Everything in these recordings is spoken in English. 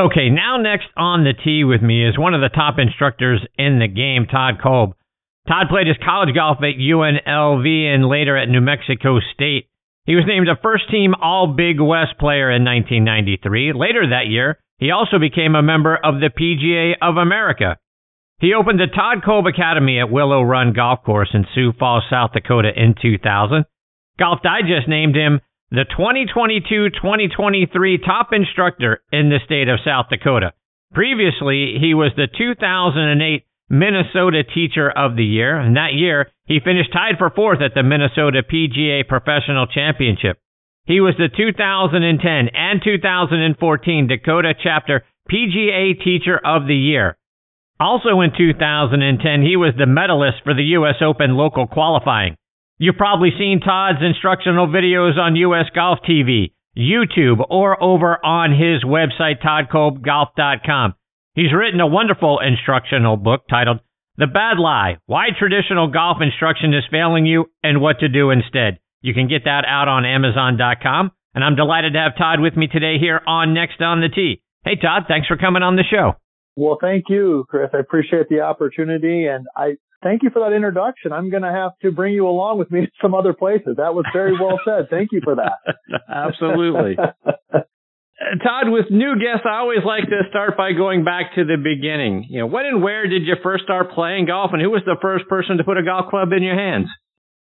Okay, now next on the tee with me is one of the top instructors in the game, Todd Kolb. Todd played his college golf at UNLV and later at New Mexico State. He was named a first team All Big West player in 1993. Later that year, he also became a member of the PGA of America. He opened the Todd Kolb Academy at Willow Run Golf Course in Sioux Falls, South Dakota in 2000. Golf Digest named him the 2022-2023 top instructor in the state of South Dakota. Previously, he was the 2008 Minnesota Teacher of the Year, and that year he finished tied for fourth at the Minnesota PGA Professional Championship. He was the 2010 and 2014 Dakota Chapter PGA Teacher of the Year. Also in 2010, he was the medalist for the U.S. Open local qualifying. You've probably seen Todd's instructional videos on US Golf TV, YouTube, or over on his website, toddkolbgolf.com. He's written a wonderful instructional book titled The Bad Lie Why Traditional Golf Instruction is Failing You and What to Do Instead. You can get that out on Amazon.com. And I'm delighted to have Todd with me today here on Next on the Tee. Hey, Todd, thanks for coming on the show. Well, thank you, Chris. I appreciate the opportunity. And I, thank you for that introduction. I'm going to have to bring you along with me to some other places. That was very well said. Thank you for that. Absolutely. Todd, with new guests, I always like to start by going back to the beginning. You know, when and where did you first start playing golf, and who was the first person to put a golf club in your hands?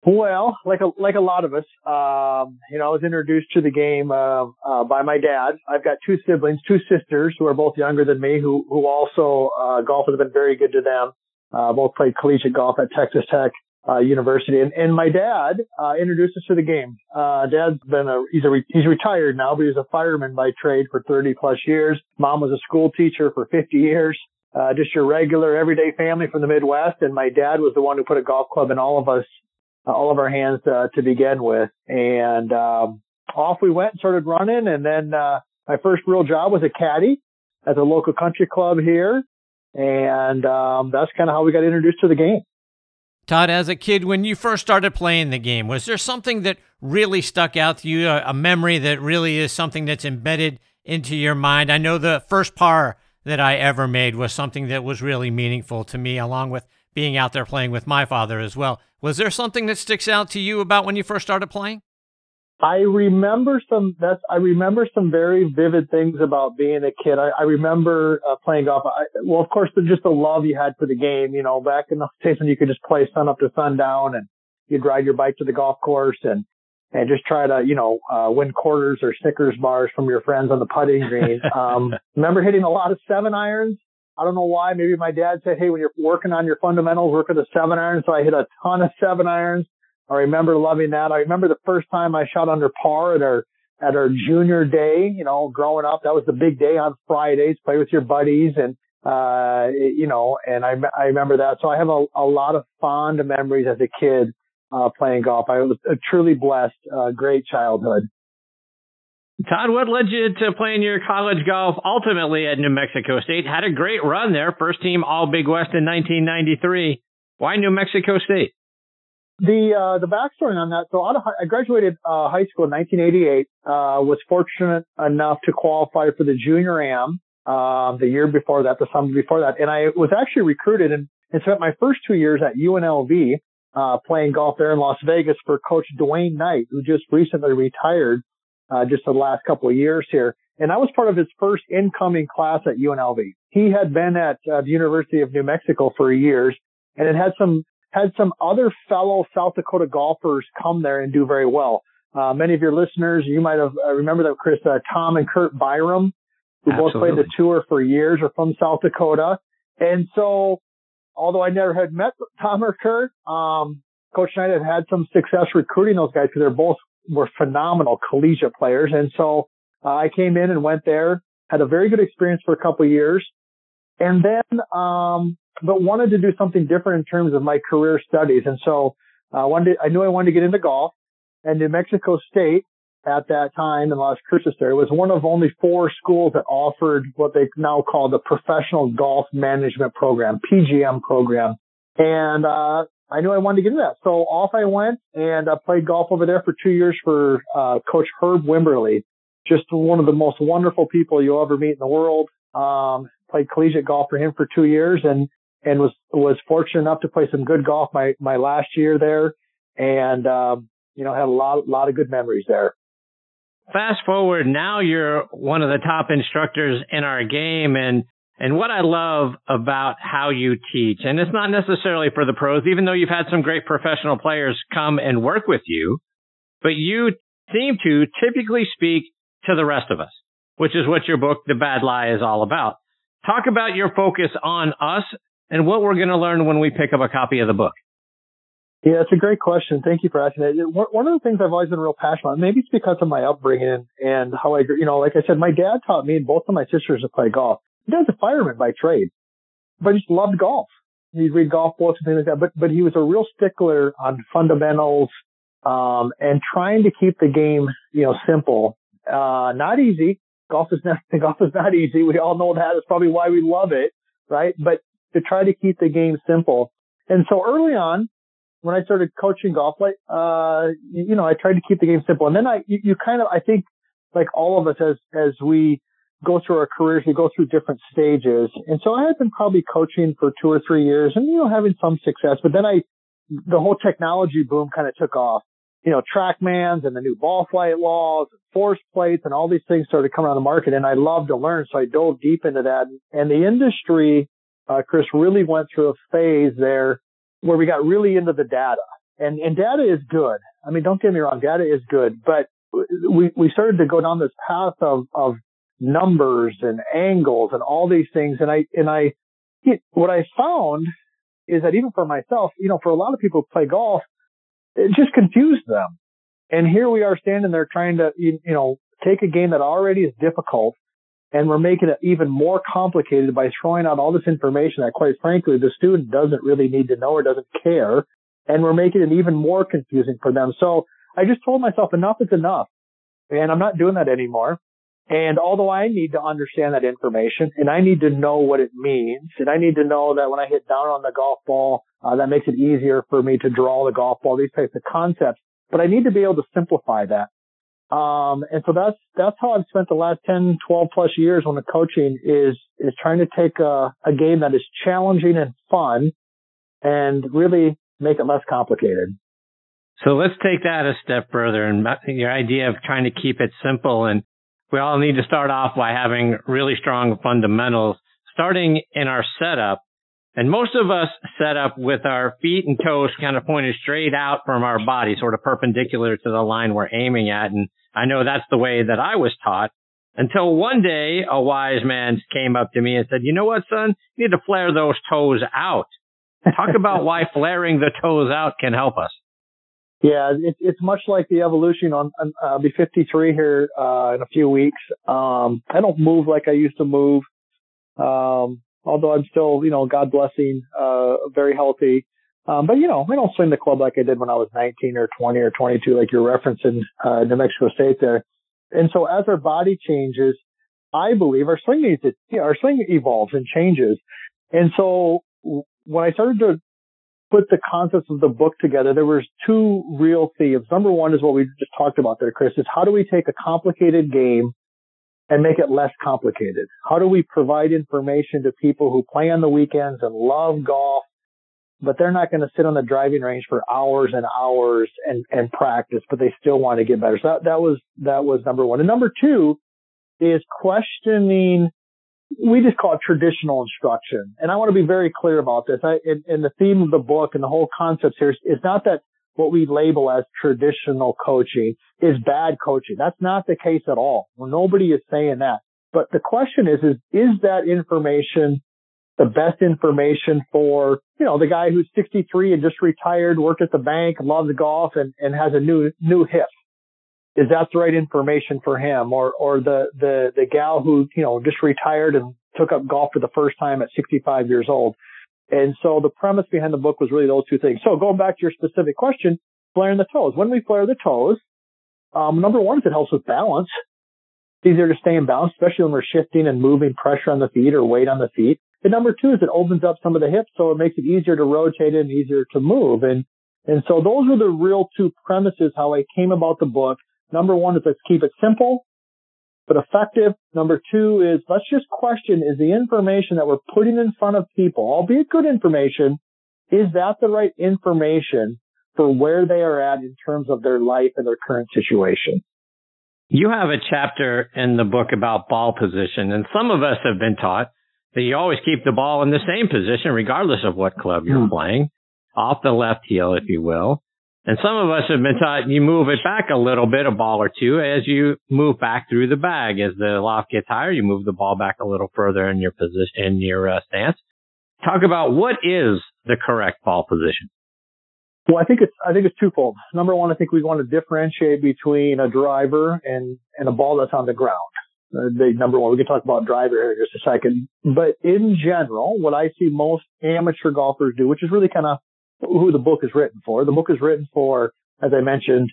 Well, like a like a lot of us, um, you know, I was introduced to the game uh, uh, by my dad. I've got two siblings, two sisters who are both younger than me, who who also uh, golf has been very good to them. Uh, both played collegiate golf at Texas Tech uh, University, and, and my dad uh, introduced us to the game. Uh, dad's been a he's a re- he's retired now, but he was a fireman by trade for 30 plus years. Mom was a school teacher for 50 years. Uh, just your regular everyday family from the Midwest, and my dad was the one who put a golf club in all of us, uh, all of our hands uh, to begin with, and um, off we went, and started running, and then uh, my first real job was a caddy at the local country club here. And um, that's kind of how we got introduced to the game. Todd, as a kid, when you first started playing the game, was there something that really stuck out to you, a, memory that really is something that's embedded into your mind? I know the first par that I ever made was something that was really meaningful to me, along with being out there playing with my father as well. Was there something that sticks out to you about when you first started playing? I remember some that's I remember some very vivid things about being a kid. I, I remember uh, playing golf. I, well, of course, the, just the love you had for the game. You know, back in the days when you could just play sun up to sundown, and you'd ride your bike to the golf course and and just try to you know uh, win quarters or Snickers bars from your friends on the putting green. Um, remember hitting a lot of seven irons. I don't know why. Maybe my dad said, "Hey, when you're working on your fundamentals, work with a seven iron." So I hit a ton of seven irons I remember loving that. I remember the first time I shot under par at our at our junior day. You know, growing up, that was the big day on Fridays. Play with your buddies, and uh, you know, and I I remember that. So I have a, a lot of fond memories as a kid uh, playing golf. I was truly blessed, uh, great childhood. Todd, what led you to playing your college golf ultimately at New Mexico State? Had a great run there, first team All Big West in 1993. Why New Mexico State? The uh, the backstory on that. So I graduated uh, high school in 1988. Uh, was fortunate enough to qualify for the junior am uh, the year before that, the summer before that, and I was actually recruited and, and spent my first two years at UNLV uh, playing golf there in Las Vegas for Coach Dwaine Knight, who just recently retired uh, just the last couple of years here. And I was part of his first incoming class at UNLV. He had been at uh, the University of New Mexico for years and it had some had some other fellow South Dakota golfers come there and do very well. Uh, many of your listeners, you might have uh, remember that Chris, uh, Tom and Curt Byrum, who Absolutely. both played the tour for years, are from South Dakota. And so, although I never had met Tom or Curt, um, Coach Knight had had some success recruiting those guys because they're both were phenomenal collegiate players. And so uh, I came in and went there, had a very good experience for a couple years. And then, um, but wanted to do something different in terms of my career studies. And so I uh, wanted, I knew I wanted to get into golf and New Mexico State at that time in Las Cruces there was one of only four schools that offered what they now call the professional golf management program, PGM program. And, uh, I knew I wanted to get into that. So off I went and I played golf over there for two years for, uh, coach Herb Wimberly. Just one of the most wonderful people you'll ever meet in the world. Um, played collegiate golf for him for two years and, and was, was fortunate enough to play some good golf my, my last year there. And, um, you know, had a lot, lot of good memories there. Fast forward, now you're one of the top instructors in our game and and what I love about how you teach, and it's not necessarily for the pros, even though you've had some great professional players come and work with you, but you seem to typically speak to the rest of us, which is what your book, The Bad Lie, is all about. Talk about your focus on us and what we're going to learn when we pick up a copy of the book. Yeah, it's a great question. Thank you for asking that. One of the things I've always been real passionate about, maybe it's because of my upbringing and how I, grew you know, like I said, my dad taught me and both of my sisters to play golf. He was a fireman by trade, but he just loved golf. He'd read golf books and things like that, but, but he was a real stickler on fundamentals, um, and trying to keep the game, you know, simple. Uh, not easy. Golf is not, golf is not easy. We all know that. It's probably why we love it, right? But to try to keep the game simple. And so early on, when I started coaching golf, like, uh, you, know, I tried to keep the game simple. And then I, you, you kind of, I think, like all of us, as as we go through our careers, we go through different stages. And so I had been probably coaching for two or three years, and you know, having some success. But then I, the whole technology boom kind of took off. You know, TrackMans and the new ball flight laws, and force plates, and all these things started coming on the market. And I loved to learn, so I dove deep into that. And the industry, uh, Chris, really went through a phase there where we got really into the data. And, and data is good. I mean, don't get me wrong, data is good, but we, we started to go down this path of, of numbers and angles and all these things. And I, and I, what I found is that even for myself, you know, for a lot of people who play golf, it just confused them. And here we are standing there trying to, you, you know, take a game that already is difficult and we're making it even more complicated by throwing out all this information that quite frankly the student doesn't really need to know or doesn't care. And we're making it even more confusing for them. So I just told myself enough is enough. And I'm not doing that anymore. And although I need to understand that information and I need to know what it means and I need to know that when I hit down on the golf ball, uh, that makes it easier for me to draw the golf ball, these types of concepts, but I need to be able to simplify that. Um, and so that's, that's how I've spent the last 10, 12 plus years on the coaching is, is trying to take a, a game that is challenging and fun and really make it less complicated. So let's take that a step further and your idea of trying to keep it simple. And we all need to start off by having really strong fundamentals, starting in our setup. And most of us set up with our feet and toes kind of pointed straight out from our body, sort of perpendicular to the line we're aiming at. And I know that's the way that I was taught until one day a wise man came up to me and said, you know what, son? You need to flare those toes out. Talk about why flaring the toes out can help us. Yeah, it's it's much like the evolution on. I'll be 53 here uh, in a few weeks. Um, I don't move like I used to move. Um, although I'm still, you know, God blessing, uh, very healthy. Um, but you know, I don't swing the club like I did when I was 19 or 20 or 22, like you're referencing, uh, New Mexico State there. And so as our body changes, I believe our swing needs it, you know, our swing evolves and changes. And so when I started to put the concepts of the book together, there was two real themes. Number one is what we just talked about there, Chris, is how do we take a complicated game and make it less complicated? How do we provide information to people who play on the weekends and love golf, but they're not going to sit on the driving range for hours and hours and, and practice, but they still want to get better. So that, that was, that was number one. And number two is questioning we just call it traditional instruction. And I want to be very clear about this. I, in the theme of the book and the whole concept here is, is not that what we label as traditional coaching is bad coaching. That's not the case at all. Well, nobody is saying that. But the question is, is, is that information the best information for, you know, the guy who's 63 and just retired, worked at the bank, loves golf and, and has a new, new hip? Is that the right information for him? Or, or the, the, the gal who, you know, just retired and took up golf for the first time at 65 years old? And so the premise behind the book was really those two things. So going back to your specific question, flaring the toes. When we flare the toes, um, number one is it helps with balance. It's easier to stay in balance, especially when we're shifting and moving pressure on the feet or weight on the feet. And number two is it opens up some of the hips, so it makes it easier to rotate and easier to move. And and so those were the real two premises how I came about the book. Number one is let's keep it simple. But effective. Number two is let's just question is the information that we're putting in front of people, albeit good information, is that the right information for where they are at in terms of their life and their current situation? You have a chapter in the book about ball position, and some of us have been taught that you always keep the ball in the same position regardless of what club you're hmm. playing, off the left heel, if you will. And some of us have been taught you move it back a little bit, a ball or two, as you move back through the bag. As the loft gets higher, you move the ball back a little further in your position, in your uh, stance. Talk about what is the correct ball position. Well, I think it's I think it's twofold. Number one, I think we want to differentiate between a driver and and a ball that's on the ground. Uh, the number one, we can talk about driver here in just a second. But in general, what I see most amateur golfers do, which is really kind of who the book is written for. The book is written for, as I mentioned,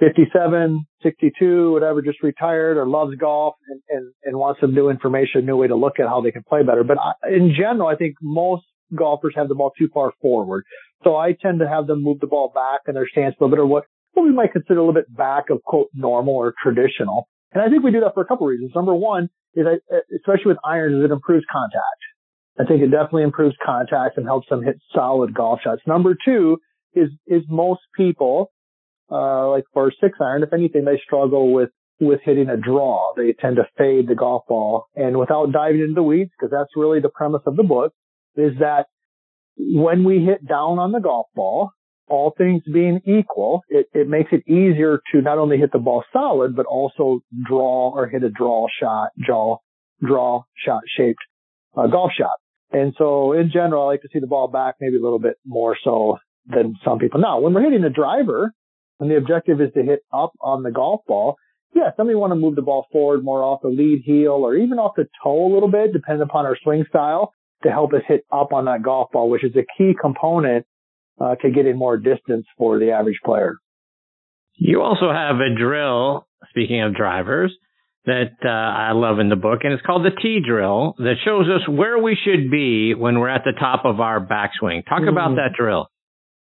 57, 62, whatever, just retired or loves golf and, and, and wants some new information, new way to look at how they can play better. But I, in general, I think most golfers have the ball too far forward. So I tend to have them move the ball back in their stance a little bit or what, what we might consider a little bit back of quote normal or traditional. And I think we do that for a couple of reasons. Number one is that, especially with irons, is it improves contact. I think it definitely improves contact and helps them hit solid golf shots. Number two is, is most people, uh, like for six iron, if anything, they struggle with, with hitting a draw. They tend to fade the golf ball. And without diving into the weeds, because that's really the premise of the book, is that when we hit down on the golf ball, all things being equal, it, it makes it easier to not only hit the ball solid, but also draw or hit a draw shot, draw, draw shot shaped uh, golf shot. And so in general, I like to see the ball back maybe a little bit more so than some people. Now, when we're hitting a driver and the objective is to hit up on the golf ball, yeah, some may want to move the ball forward more off the lead heel or even off the toe a little bit, depending upon our swing style to help us hit up on that golf ball, which is a key component uh, to getting more distance for the average player. You also have a drill, speaking of drivers, that uh, I love in the book, and it's called the T drill that shows us where we should be when we're at the top of our backswing. Talk mm. about that drill.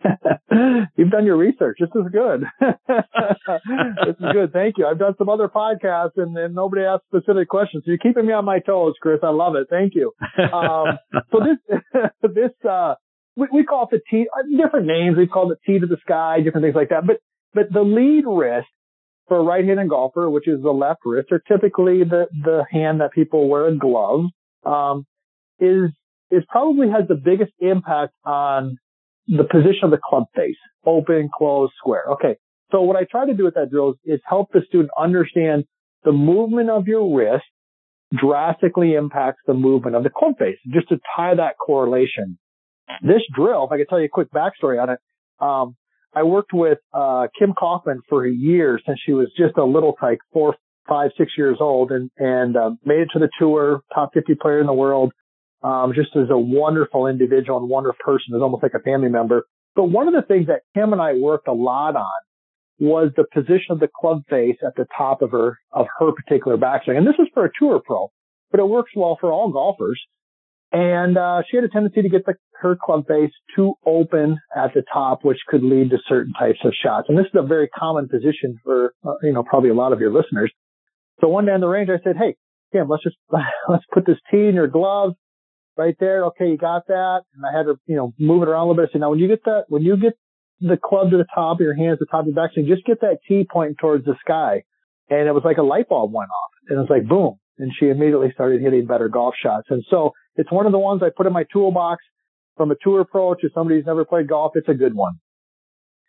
You've done your research. This is good. this is good. Thank you. I've done some other podcasts and, and nobody asked specific questions. So you're keeping me on my toes, Chris. I love it. Thank you. Um, so this, this, uh, we, we call it the T, uh, different names. We've called it T to the sky, different things like that. But, but the lead wrist for a right-handed golfer, which is the left wrist, or typically the, the hand that people wear a glove, um, is, is probably has the biggest impact on the position of the club face, open, closed, square. Okay. So what I try to do with that drill is, is help the student understand the movement of your wrist drastically impacts the movement of the club face, just to tie that correlation. This drill, if I could tell you a quick backstory on it, um, I worked with uh, Kim Kaufman for a year since she was just a little like four, five, six years old, and and uh, made it to the tour, top 50 player in the world. Um, just as a wonderful individual and wonderful person, is almost like a family member. But one of the things that Kim and I worked a lot on was the position of the club face at the top of her of her particular backswing, and this is for a tour pro, but it works well for all golfers. And uh, she had a tendency to get the, her club face too open at the top, which could lead to certain types of shots. And this is a very common position for, uh, you know, probably a lot of your listeners. So one day on the range, I said, "Hey, Kim, let's just let's put this tee in your glove right there. Okay, you got that." And I had to, you know, move it around a little bit. Said, "Now, when you get that, when you get the club to the top your hands, to the top of your backswing, just get that tee pointing towards the sky." And it was like a light bulb went off, and it was like boom, and she immediately started hitting better golf shots. And so it's one of the ones I put in my toolbox from a tour pro to somebody who's never played golf. It's a good one.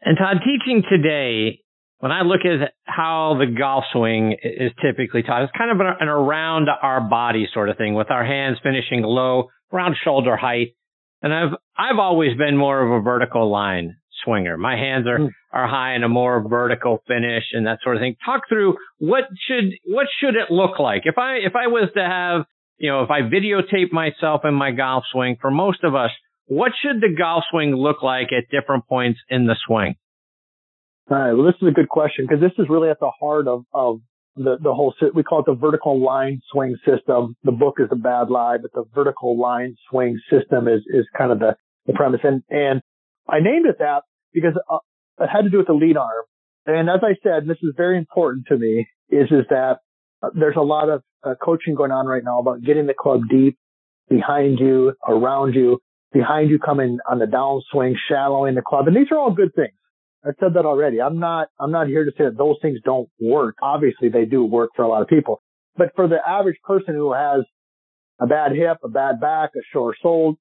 And Todd, teaching today, when I look at how the golf swing is typically taught, it's kind of an around our body sort of thing with our hands finishing low, around shoulder height. And I've, I've always been more of a vertical line swinger. My hands are, mm. are high in a more vertical finish and that sort of thing. Talk through what should, what should it look like? If I, if I was to have you know, if I videotape myself in my golf swing, for most of us, what should the golf swing look like at different points in the swing? All right. Well, this is a good question because this is really at the heart of, of the, the whole, we call it the vertical line swing system. The book is a bad lie, but the vertical line swing system is, is kind of the, the premise. And, and I named it that because uh, it had to do with the lead arm. And as I said, this is very important to me, is, is that uh, there's a lot of uh, coaching going on right now about getting the club deep behind you, around you, behind you coming on the downswing, shallowing the club. And these are all good things. I said that already. I'm not, I'm not here to say that those things don't work. Obviously they do work for a lot of people, but for the average person who has a bad hip, a bad back, a sore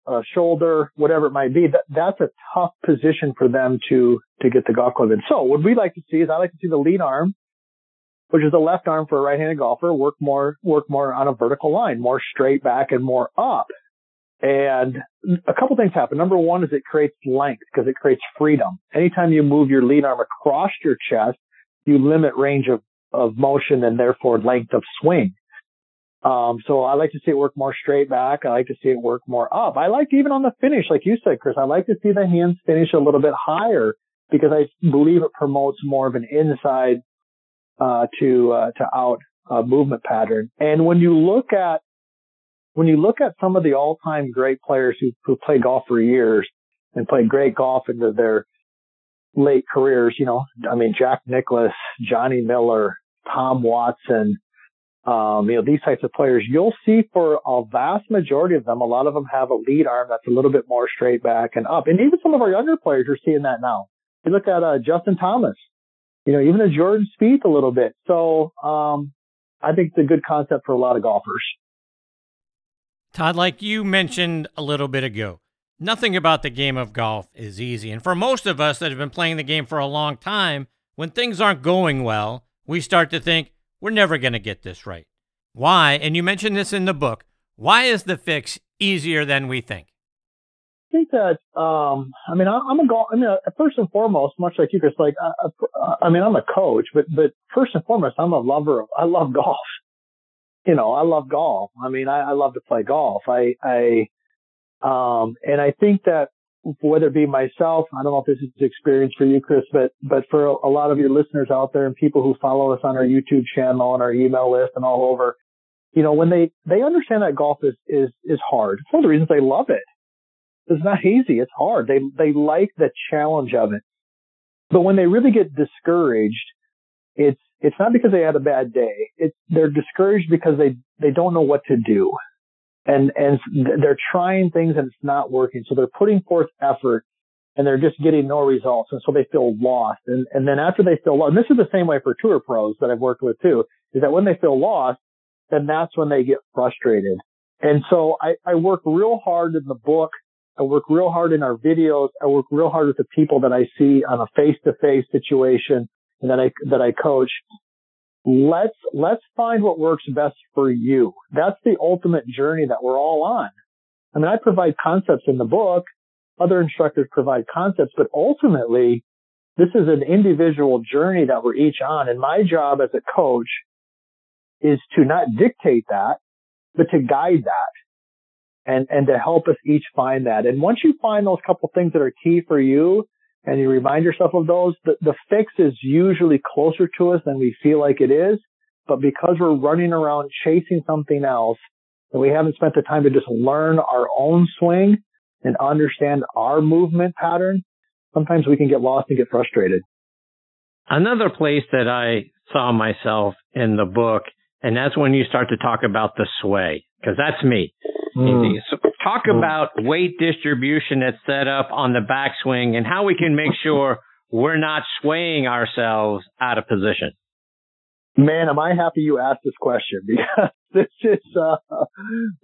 a shoulder, whatever it might be, that, that's a tough position for them to, to get the golf club in. So what we like to see is I like to see the lead arm, which is the left arm for a right-handed golfer, work more, work more on a vertical line, more straight back and more up. And a couple things happen. Number one is it creates length because it creates freedom. Anytime you move your lead arm across your chest, you limit range of, of motion and therefore length of swing. Um, so I like to see it work more straight back. I like to see it work more up. I like even on the finish, like you said, Chris, I like to see the hands finish a little bit higher because I believe it promotes more of an inside, uh, to, uh, to out, uh, movement pattern. And when you look at, when you look at some of the all-time great players who, who play golf for years and play great golf into their late careers, you know, I mean, Jack Nicklaus, Johnny Miller, Tom Watson, um, you know, these types of players, you'll see for a vast majority of them, a lot of them have a lead arm that's a little bit more straight back and up. And even some of our younger players are seeing that now. You look at uh, Justin Thomas, you know, even a Jordan Spieth a little bit. So um, I think it's a good concept for a lot of golfers. Todd, like you mentioned a little bit ago, nothing about the game of golf is easy. And for most of us that have been playing the game for a long time, when things aren't going well, we start to think, we're never going to get this right. Why? And you mentioned this in the book. Why is the fix easier than we think? I think that, um, I mean, I, am a golf, I mean, uh, first and foremost, much like you, Chris, like, uh, uh, I mean, I'm a coach, but, but first and foremost, I'm a lover of, I love golf. You know, I love golf. I mean, I, I love to play golf. I, I, um, and I think that whether it be myself, I don't know if this is experience for you, Chris, but, but for a, lot of your listeners out there and people who follow us on our YouTube channel and our email list and all over, you know, when they, they understand that golf is, is, is hard. It's one of the reasons they love it. It's not easy. It's hard. They, they like the challenge of it. But when they really get discouraged, it's, it's not because they had a bad day. It's, they're discouraged because they, they don't know what to do and and they're trying things and it's not working. So they're putting forth effort and they're just getting no results, and so they feel lost. And and then after they feel lost, and this is the same way for tour pros that I've worked with too, is that when they feel lost, then that's when they get frustrated. And so I, I work real hard in the book. I work real hard in our videos. I work real hard with the people that I see on a face to face situation and that I, that I coach let's let's find what works best for you. That's the ultimate journey that we're all on. I mean, I provide concepts in the book. Other instructors provide concepts, but ultimately, this is an individual journey that we're each on. And my job as a coach is to not dictate that, but to guide that and, and to help us each find that. And once you find those couple things that are key for you, and you remind yourself of those, the, the fix is usually closer to us than we feel like it is. But because we're running around chasing something else and we haven't spent the time to just learn our own swing and understand our movement pattern, sometimes we can get lost and get frustrated. Another place that I saw myself in the book, and that's when you start to talk about the sway, because that's me. Mm. So talk mm. about weight distribution that's set up on the backswing and how we can make sure we're not swaying ourselves out of position. Man, am I happy you asked this question because this is uh,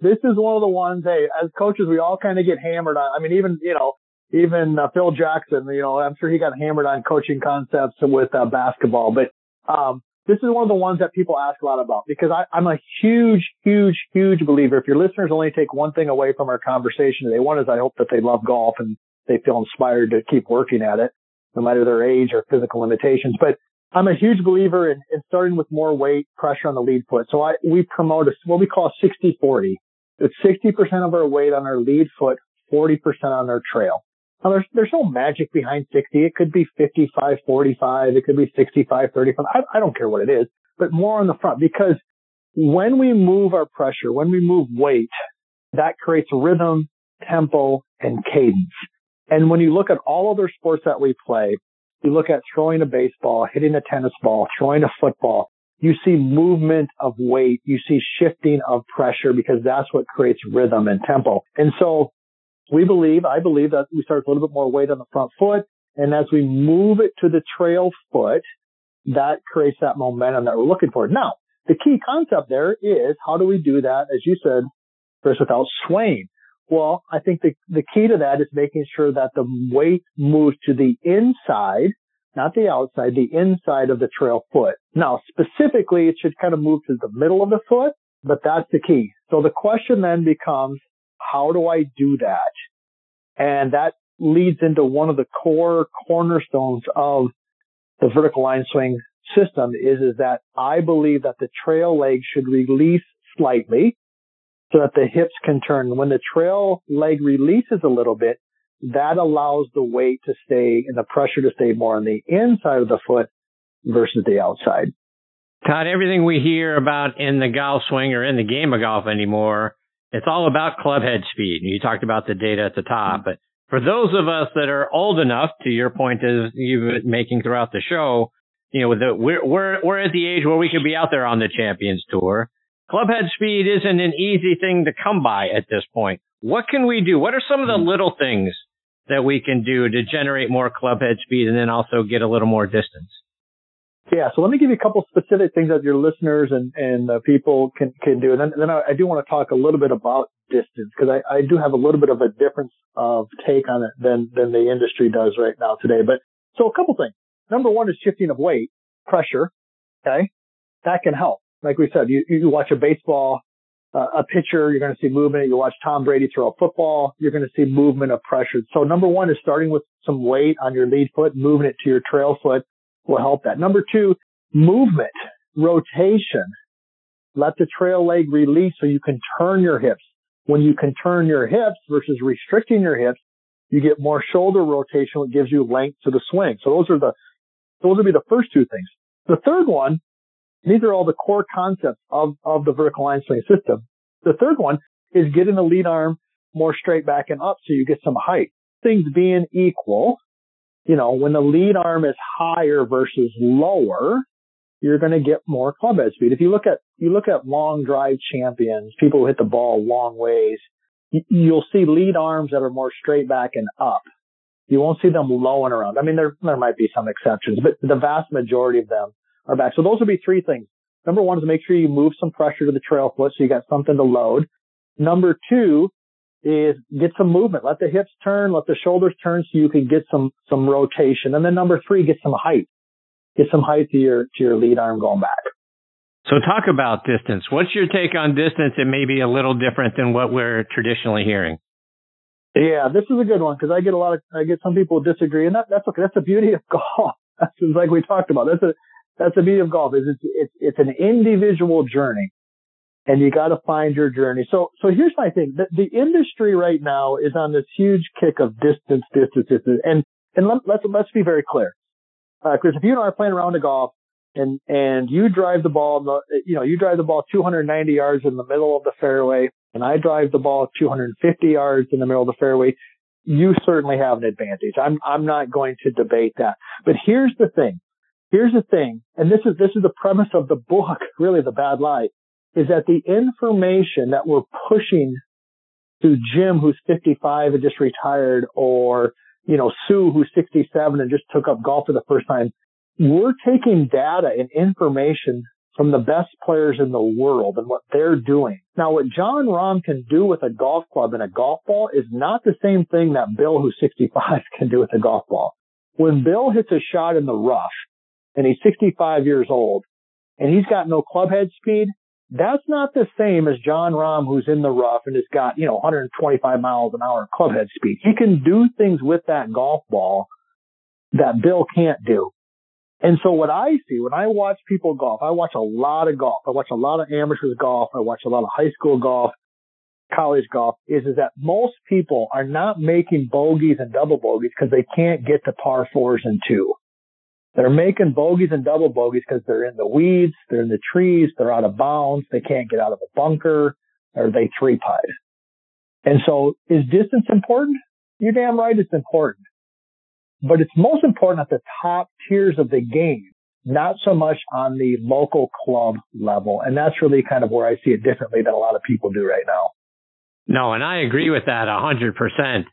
this is one of the ones. Hey, as coaches, we all kind of get hammered on. I mean, even you know, even uh, Phil Jackson. You know, I'm sure he got hammered on coaching concepts with uh, basketball. But um, this is one of the ones that people ask a lot about because I, I'm a huge, huge, huge believer. If your listeners only take one thing away from our conversation today, one is I hope that they love golf and they feel inspired to keep working at it, no matter their age or physical limitations. But I'm a huge believer in, in starting with more weight pressure on the lead foot. So I, we promote a, what we call 60-40. It's 60% of our weight on our lead foot, 40% on our trail. Now there's, there's no magic behind 60. It could be 55, 45. It could be 65, 35. I, I don't care what it is, but more on the front because when we move our pressure, when we move weight, that creates rhythm, tempo, and cadence. And when you look at all other sports that we play, you look at throwing a baseball, hitting a tennis ball, throwing a football, you see movement of weight, you see shifting of pressure because that's what creates rhythm and tempo. And so we believe, I believe that we start with a little bit more weight on the front foot. And as we move it to the trail foot, that creates that momentum that we're looking for. Now, the key concept there is how do we do that, as you said, first without swaying? Well, I think the, the key to that is making sure that the weight moves to the inside not the outside, the inside of the trail foot. Now, specifically, it should kind of move to the middle of the foot, but that's the key. So the question then becomes, how do I do that? And that leads into one of the core cornerstones of the vertical line swing system is, is that I believe that the trail leg should release slightly so that the hips can turn. When the trail leg releases a little bit, that allows the weight to stay and the pressure to stay more on the inside of the foot versus the outside. Todd, everything we hear about in the golf swing or in the game of golf anymore, it's all about club head speed. You talked about the data at the top, mm-hmm. but for those of us that are old enough, to your point as you've been making throughout the show, you know, the, we're, we're, we're at the age where we could be out there on the Champions Tour. Club head speed isn't an easy thing to come by at this point. What can we do? What are some of the mm-hmm. little things that we can do to generate more club head speed and then also get a little more distance? Yeah, so let me give you a couple specific things that your listeners and, and uh, people can, can do. And then, then I, I, do want to talk a little bit about distance because I, I do have a little bit of a difference of take on it than, than the industry does right now today. But so a couple things. Number one is shifting of weight, pressure. Okay. That can help. Like we said, you, you watch a baseball uh, a pitcher, you're going to see movement. You watch Tom Brady throw a football, you're going to see movement of pressure. So number one is starting with some weight on your lead foot, moving it to your trail foot will help that. Number two, movement, rotation. Let the trail leg release so you can turn your hips. When you can turn your hips versus restricting your hips, you get more shoulder rotation, which gives you length to the swing. So those are the, those would be the first two things. The third one these are all the core concepts of, of the vertical line swing system. The third one is getting the lead arm more straight back and up so you get some height. Things being equal, you know, when the lead arm is higher versus lower, you're going to get more club head speed. If you look at, you look at long drive champions, people who hit the ball long ways, you'll see lead arms that are more straight back and up. You won't see them low and around. I mean, there, there might be some exceptions, but the vast majority of them are back. So those would be three things. Number one is make sure you move some pressure to the trail foot so you got something to load. Number two is get some movement. Let the hips turn, let the shoulders turn so you can get some, some rotation. And then number three, get some height. Get some height to your, to your lead arm going back. So talk about distance. What's your take on distance? It may be a little different than what we're traditionally hearing. Yeah, this is a good one because I get a lot of, I get some people disagree and that, that's okay. That's the beauty of golf. That's like we talked about. That's a, that's the beauty of golf is it's, it's, it's an individual journey and you got to find your journey. So, so here's my thing. The, the industry right now is on this huge kick of distance, distance, distance. And, and let, let's, let's be very clear. Uh, if you and I are playing around a golf and, and you drive the ball, the, you know, you drive the ball 290 yards in the middle of the fairway and I drive the ball 250 yards in the middle of the fairway, you certainly have an advantage. I'm, I'm not going to debate that. But here's the thing. Here's the thing, and this is, this is the premise of the book, really the bad lie, is that the information that we're pushing to Jim, who's 55 and just retired, or, you know, Sue, who's 67 and just took up golf for the first time, we're taking data and information from the best players in the world and what they're doing. Now, what Jon Rahm can do with a golf club and a golf ball is not the same thing that Bill, who's 65, can do with a golf ball. When Bill hits a shot in the rough, and he's 65 years old and he's got no clubhead speed, that's not the same as Jon Rahm who's in the rough and has got, you know, 125 miles an hour clubhead speed. He can do things with that golf ball that Bill can't do. And so what I see when I watch people golf, I watch a lot of golf. I watch a lot of amateurs golf. I watch a lot of high school golf, college golf is, is that most people are not making bogeys and double bogeys because they can't get to par fours and two. They're making bogeys and double bogeys because they're in the weeds, they're in the trees, they're out of bounds, they can't get out of a bunker, or they three putt. And so is distance important? You're damn right it's important. But it's most important at the top tiers of the game not so much on the local club level. And that's really kind of where I see it differently than a lot of people do right now. No, and I agree with that a hundred percent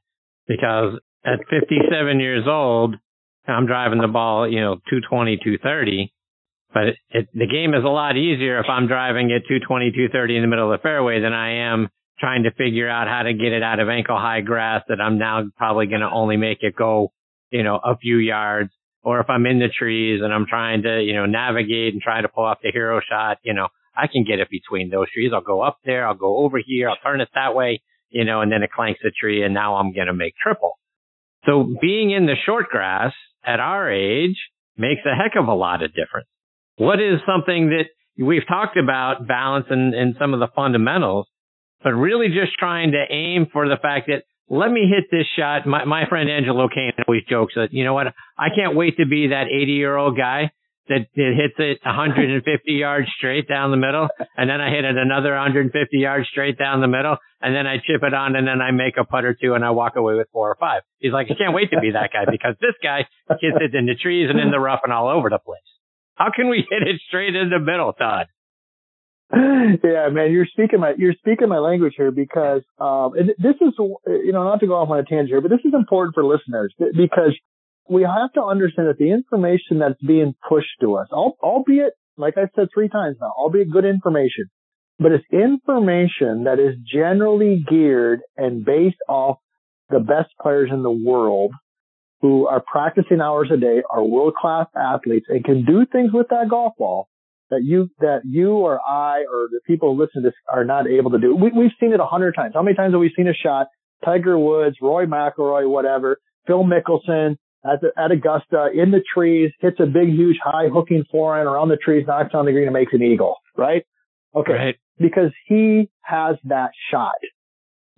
because at 57 years old, I'm driving the ball, you know, 220, 230. But it, it, the game is a lot easier if I'm driving at 220, 230 in the middle of the fairway than I am trying to figure out how to get it out of ankle high grass that I'm now probably going to only make it go, you know, a few yards. Or if I'm in the trees and I'm trying to, you know, navigate and try to pull off the hero shot, you know, I can get it between those trees. I'll go up there. I'll go over here. I'll turn it that way, you know, and then it clanks the tree and now I'm going to make triple. So being in the short grass at our age makes a heck of a lot of difference. What is something that we've talked about balance and, and some of the fundamentals, but really just trying to aim for the fact that let me hit this shot. My, my friend Angelo Kane always jokes that, you know what? I can't wait to be that 80 year old guy that, that hits it 150 yards straight down the middle. And then I hit it another 150 yards straight down the middle. And then I chip it on and then I make a putt or two and I walk away with four or five. He's like, I can't wait to be that guy because this guy hits it in the trees and in the rough and all over the place. How can we hit it straight in the middle, Todd? yeah, man, you're speaking my you're speaking my language here because um, this is you know not to go off on a tangent here, but this is important for listeners because we have to understand that the information that's being pushed to us, albeit like I said three times now, albeit good information, but it's information that is generally geared and based off the best players in the world who are practicing hours a day, are world class athletes, and can do things with that golf ball that you that you or I or the people who listen to this are not able to do. We, we've seen it a hundred times. How many times have we seen a shot? Tiger Woods, Roy McIlroy, whatever, Phil Mickelson at, the, at Augusta in the trees, hits a big, huge, high hooking forehand around the trees, knocks on the green and makes an eagle, right? Okay. Right. Because he has that shot.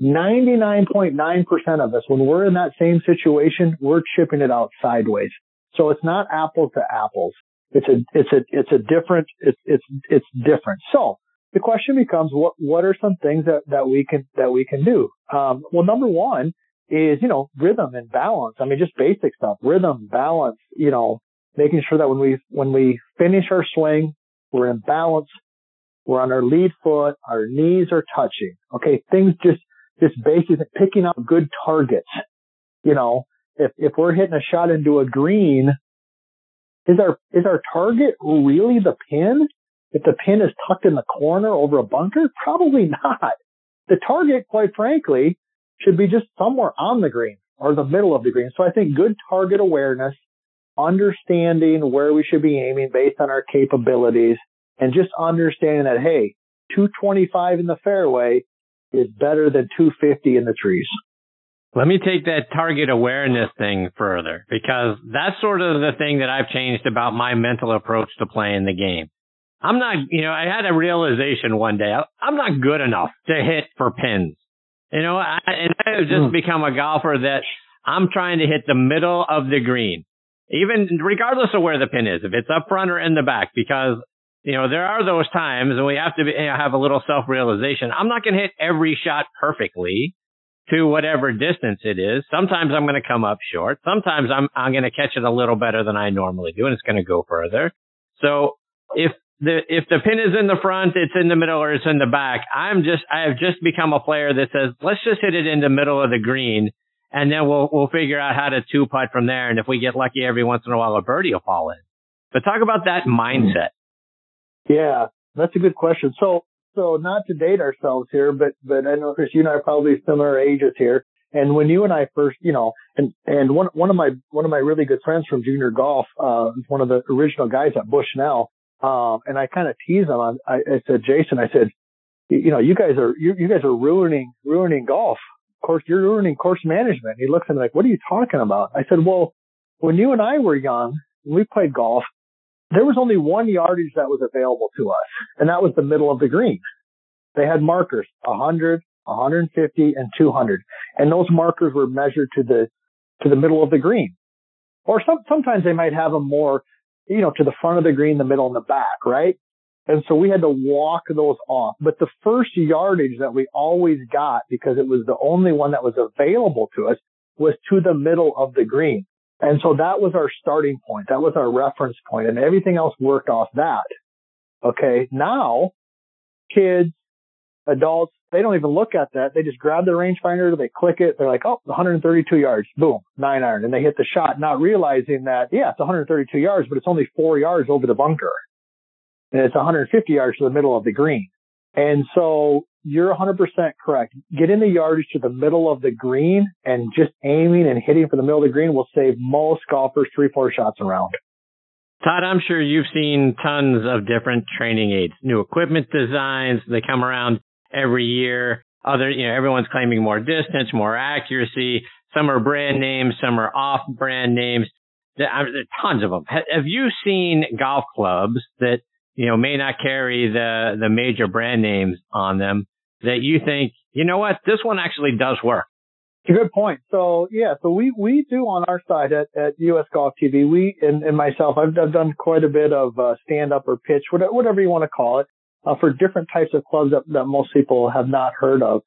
99.9% of us, when we're in that same situation, we're chipping it out sideways. So it's not apples to apples. It's a, it's a, it's a different, it's, it's, it's different. So the question becomes, what, what are some things that, that we can, that we can do? Um, well, number one is, you know, rhythm and balance. I mean, just basic stuff, rhythm, balance, you know, making sure that when we, when we finish our swing, we're in balance. We're on our lead foot. Our knees are touching. Okay. Things just, just basic, picking up good targets. You know, if, if we're hitting a shot into a green, is our, is our target really the pin? If the pin is tucked in the corner over a bunker? Probably not. The target, quite frankly, should be just somewhere on the green or the middle of the green. So I think good target awareness, understanding where we should be aiming based on our capabilities and just understanding that, hey, 225 in the fairway is better than 250 in the trees. Let me take that target awareness thing further because that's sort of the thing that I've changed about my mental approach to playing the game. I'm not, you know, I had a realization one day. I'm not good enough to hit for pins. You know, I, and I have just mm. become a golfer that I'm trying to hit the middle of the green, even regardless of where the pin is, if it's up front or in the back, because you know there are those times, and we have to be, you know, have a little self realization. I'm not going to hit every shot perfectly to whatever distance it is. Sometimes I'm going to come up short. Sometimes I'm I'm going to catch it a little better than I normally do, and it's going to go further. So if the if the pin is in the front, it's in the middle, or it's in the back. I'm just I have just become a player that says let's just hit it in the middle of the green, and then we'll we'll figure out how to two putt from there. And if we get lucky every once in a while, a birdie will fall in. But talk about that mindset. Yeah, that's a good question. So so not to date ourselves here, but but I know Chris, you and I are probably similar ages here. And when you and I first, you know, and and one one of my one of my really good friends from junior golf, uh, one of the original guys at Bushnell, um, and I kind of tease him I, I said, Jason, I said, you know, you guys are, you, you guys are ruining, ruining golf. Of course, you're ruining course management. He looks at me like, what are you talking about? I said, well, when you and I were young, when we played golf, there was only one yardage that was available to us, and that was the middle of the green. They had markers, 100, 150, and 200, and those markers were measured to the to the middle of the green. Or some, sometimes they might have them more you know, to the front of the green, the middle, and the back, right? And so we had to walk those off. But the first yardage that we always got, because it was the only one that was available to us, was to the middle of the green. And so that was our starting point. That was our reference point and everything else worked off that. Okay. Now kids, adults, they don't even look at that. They just grab their rangefinder, they click it, they're like, oh, 132 yards, boom, nine iron, and they hit the shot, not realizing that, yeah, it's 132 yards, but it's only four yards over the bunker. And it's 150 yards to the middle of the green. And so you're 100% correct. Get in the yardage to the middle of the green and just aiming and hitting for the middle of the green will save most golfers three, four shots around. Todd, I'm sure you've seen tons of different training aids, new equipment designs. They come around every year. Other, you know, everyone's claiming more distance, more accuracy. Some are brand names, some are off brand names. There are tons of them. Have you seen golf clubs that, you know, may not carry the, the major brand names on them that you think, you know what, this one actually does work? Good point. So yeah, so we, we do on our side at, at US Golf TV, we, and, and myself, I've, I've done quite a bit of uh, stand up or pitch, whatever, whatever you want to call it, uh, for different types of clubs that, that most people have not heard of.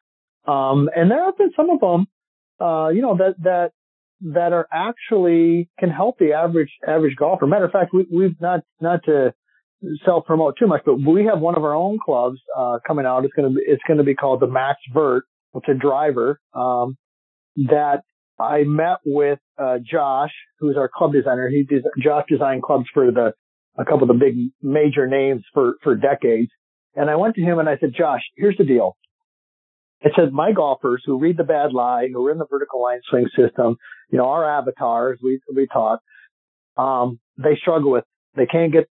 Um, and there have been some of them, uh, you know, that, that, that are actually can help the average, average golfer. Matter of fact, we, we've not, not to self promote too much, but we have one of our own clubs, uh, coming out. It's going to be, it's going to be called the Max Vert. It's a driver. Um, that I met with uh, Josh, who's our club designer. He des- Josh designed clubs for the a couple of the big major names for for decades. And I went to him and I said, Josh, here's the deal. I said, my golfers who read the bad lie, who are in the vertical line swing system, you know, our avatars, we we taught, um, they struggle with they can't get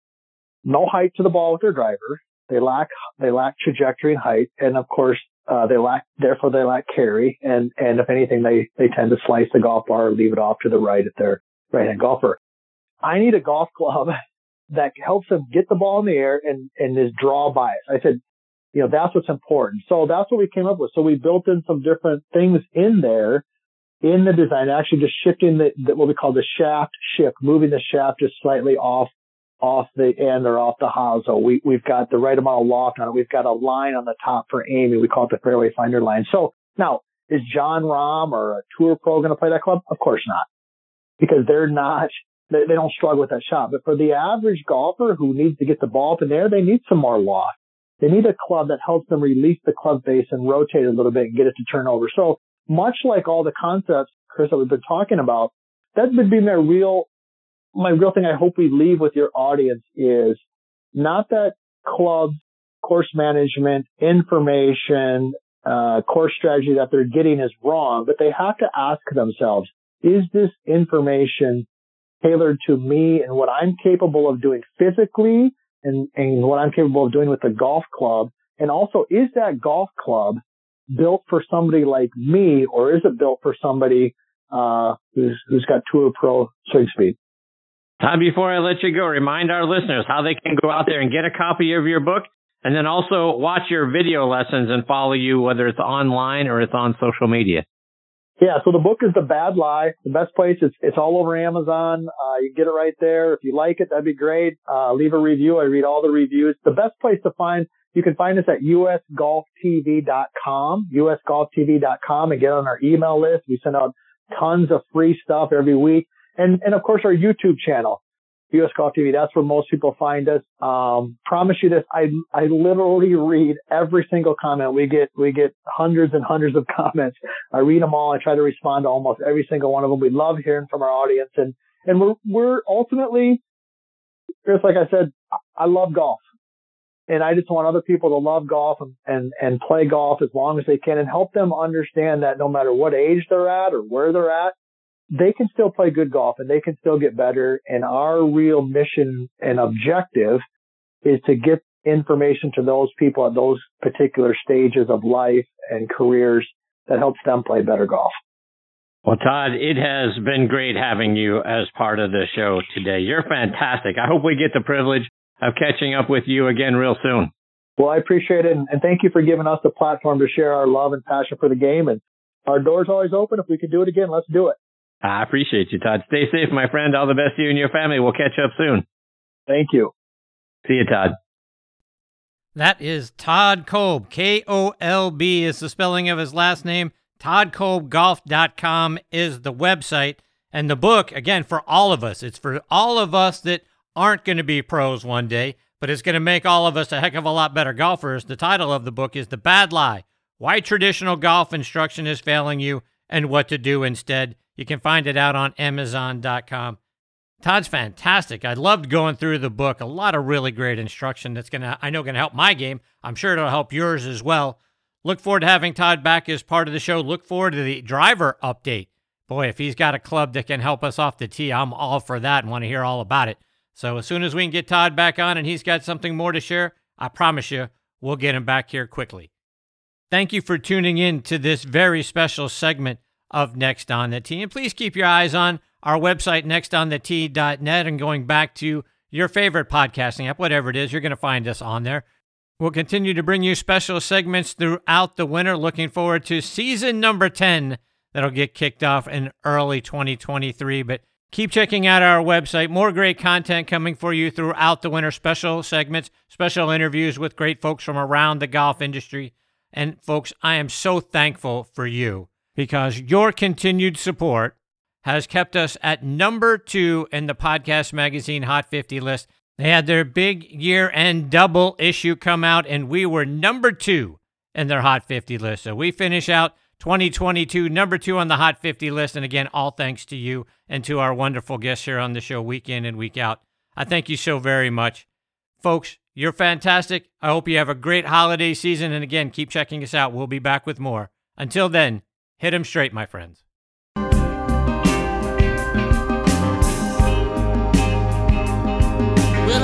no height to the ball with their driver. They lack they lack trajectory and height, and of course uh, they lack, therefore they lack carry. And, and if anything, they, they tend to slice the golf bar or leave it off to the right if they're right hand golfer. I need a golf club that helps them get the ball in the air and, and is draw bias. I said, you know, that's what's important. So that's what we came up with. So we built in some different things in there in the design, actually just shifting the, the what we call the shaft shift, moving the shaft just slightly off off the end or off the hosel. We, we've got the right amount of loft on it. We've got a line on the top for aiming. We call it the fairway finder line. So now is Jon Rahm or a tour pro going to play that club? Of course not because they're not, they, they don't struggle with that shot. But for the average golfer who needs to get the ball up in there, they need some more loft. They need a club that helps them release the club face and rotate a little bit and get it to turn over. So much like all the concepts, Chris, that we've been talking about, that would be my real my real thing I hope we leave with your audience is not that clubs, course management, information, uh, course strategy that they're getting is wrong, but they have to ask themselves, is this information tailored to me and what I'm capable of doing physically and, and what I'm capable of doing with the golf club? And also, is that golf club built for somebody like me or is it built for somebody, uh, who's, who's got tour pro swing speed? Todd, before I let you go, remind our listeners how they can go out there and get a copy of your book and then also watch your video lessons and follow you, whether it's online or it's on social media. Yeah, so the book is The Bad Lie, the best place. It's, it's all over Amazon. Uh, you get it right there. If you like it, that'd be great. Uh, leave a review. I read all the reviews. The best place to find, you can find us at usgolftv.com, usgolftv.com and get on our email list. We send out tons of free stuff every week and and of course our YouTube channel, US Golf TV. That's where most people find us. Um, promise you this, I I literally read every single comment. We get we get hundreds and hundreds of comments. I read them all. I try to respond to almost every single one of them. We love hearing from our audience, and and we're we're ultimately, just like I said, I love golf. And I just want other people to love golf and, and, and play golf as long as they can and help them understand that no matter what age they're at or where they're at, they can still play good golf and they can still get better. And our real mission and objective is to get information to those people at those particular stages of life and careers that helps them play better golf. Well, Todd, it has been great having you as part of the show today. You're fantastic. I hope we get the privilege of catching up with you again real soon. Well, I appreciate it. And thank you for giving us the platform to share our love and passion for the game. And our door's always open. If we can do it again, let's do it. I appreciate you, Todd. Stay safe, my friend. All the best to you and your family. We'll catch up soon. Thank you. See you, Todd. That is Todd Kolb. K O L B is the spelling of his last name. ToddKolbGolf.com is the website. And the book, again, for all of us, it's for all of us that aren't going to be pros one day, but it's going to make all of us a heck of a lot better golfers. The title of the book is The Bad Lie Why Traditional Golf Instruction is Failing You and What to Do Instead. You can find it out on Amazon.com. Todd's fantastic. I loved going through the book. A lot of really great instruction that's going to, I know, going to help my game. I'm sure it'll help yours as well. Look forward to having Todd back as part of the show. Look forward to the driver update. Boy, if he's got a club that can help us off the tee, I'm all for that and want to hear all about it. So as soon as we can get Todd back on and he's got something more to share, I promise you, we'll get him back here quickly. Thank you for tuning in to this very special segment of Next on the Tee. And please keep your eyes on our website, nextonthetee.net, and going back to your favorite podcasting app, whatever it is, you're going to find us on there. We'll continue to bring you special segments throughout the winter. Looking forward to season number 10 that'll get kicked off in early 2023. But keep checking out our website. More great content coming for you throughout the winter. Special segments, special interviews with great folks from around the golf industry. And folks, I am so thankful for you because your continued support has kept us at number two in the podcast magazine Hot 50 list. They had their big year end double issue come out, and we were number two in their Hot 50 list. So we finish out 2022, number two on the Hot 50 list. And again, all thanks to you and to our wonderful guests here on the show, week in and week out. I thank you so very much. Folks, you're fantastic. I hope you have a great holiday season. And again, keep checking us out. We'll be back with more. Until then, hit 'em straight, my friends. Well,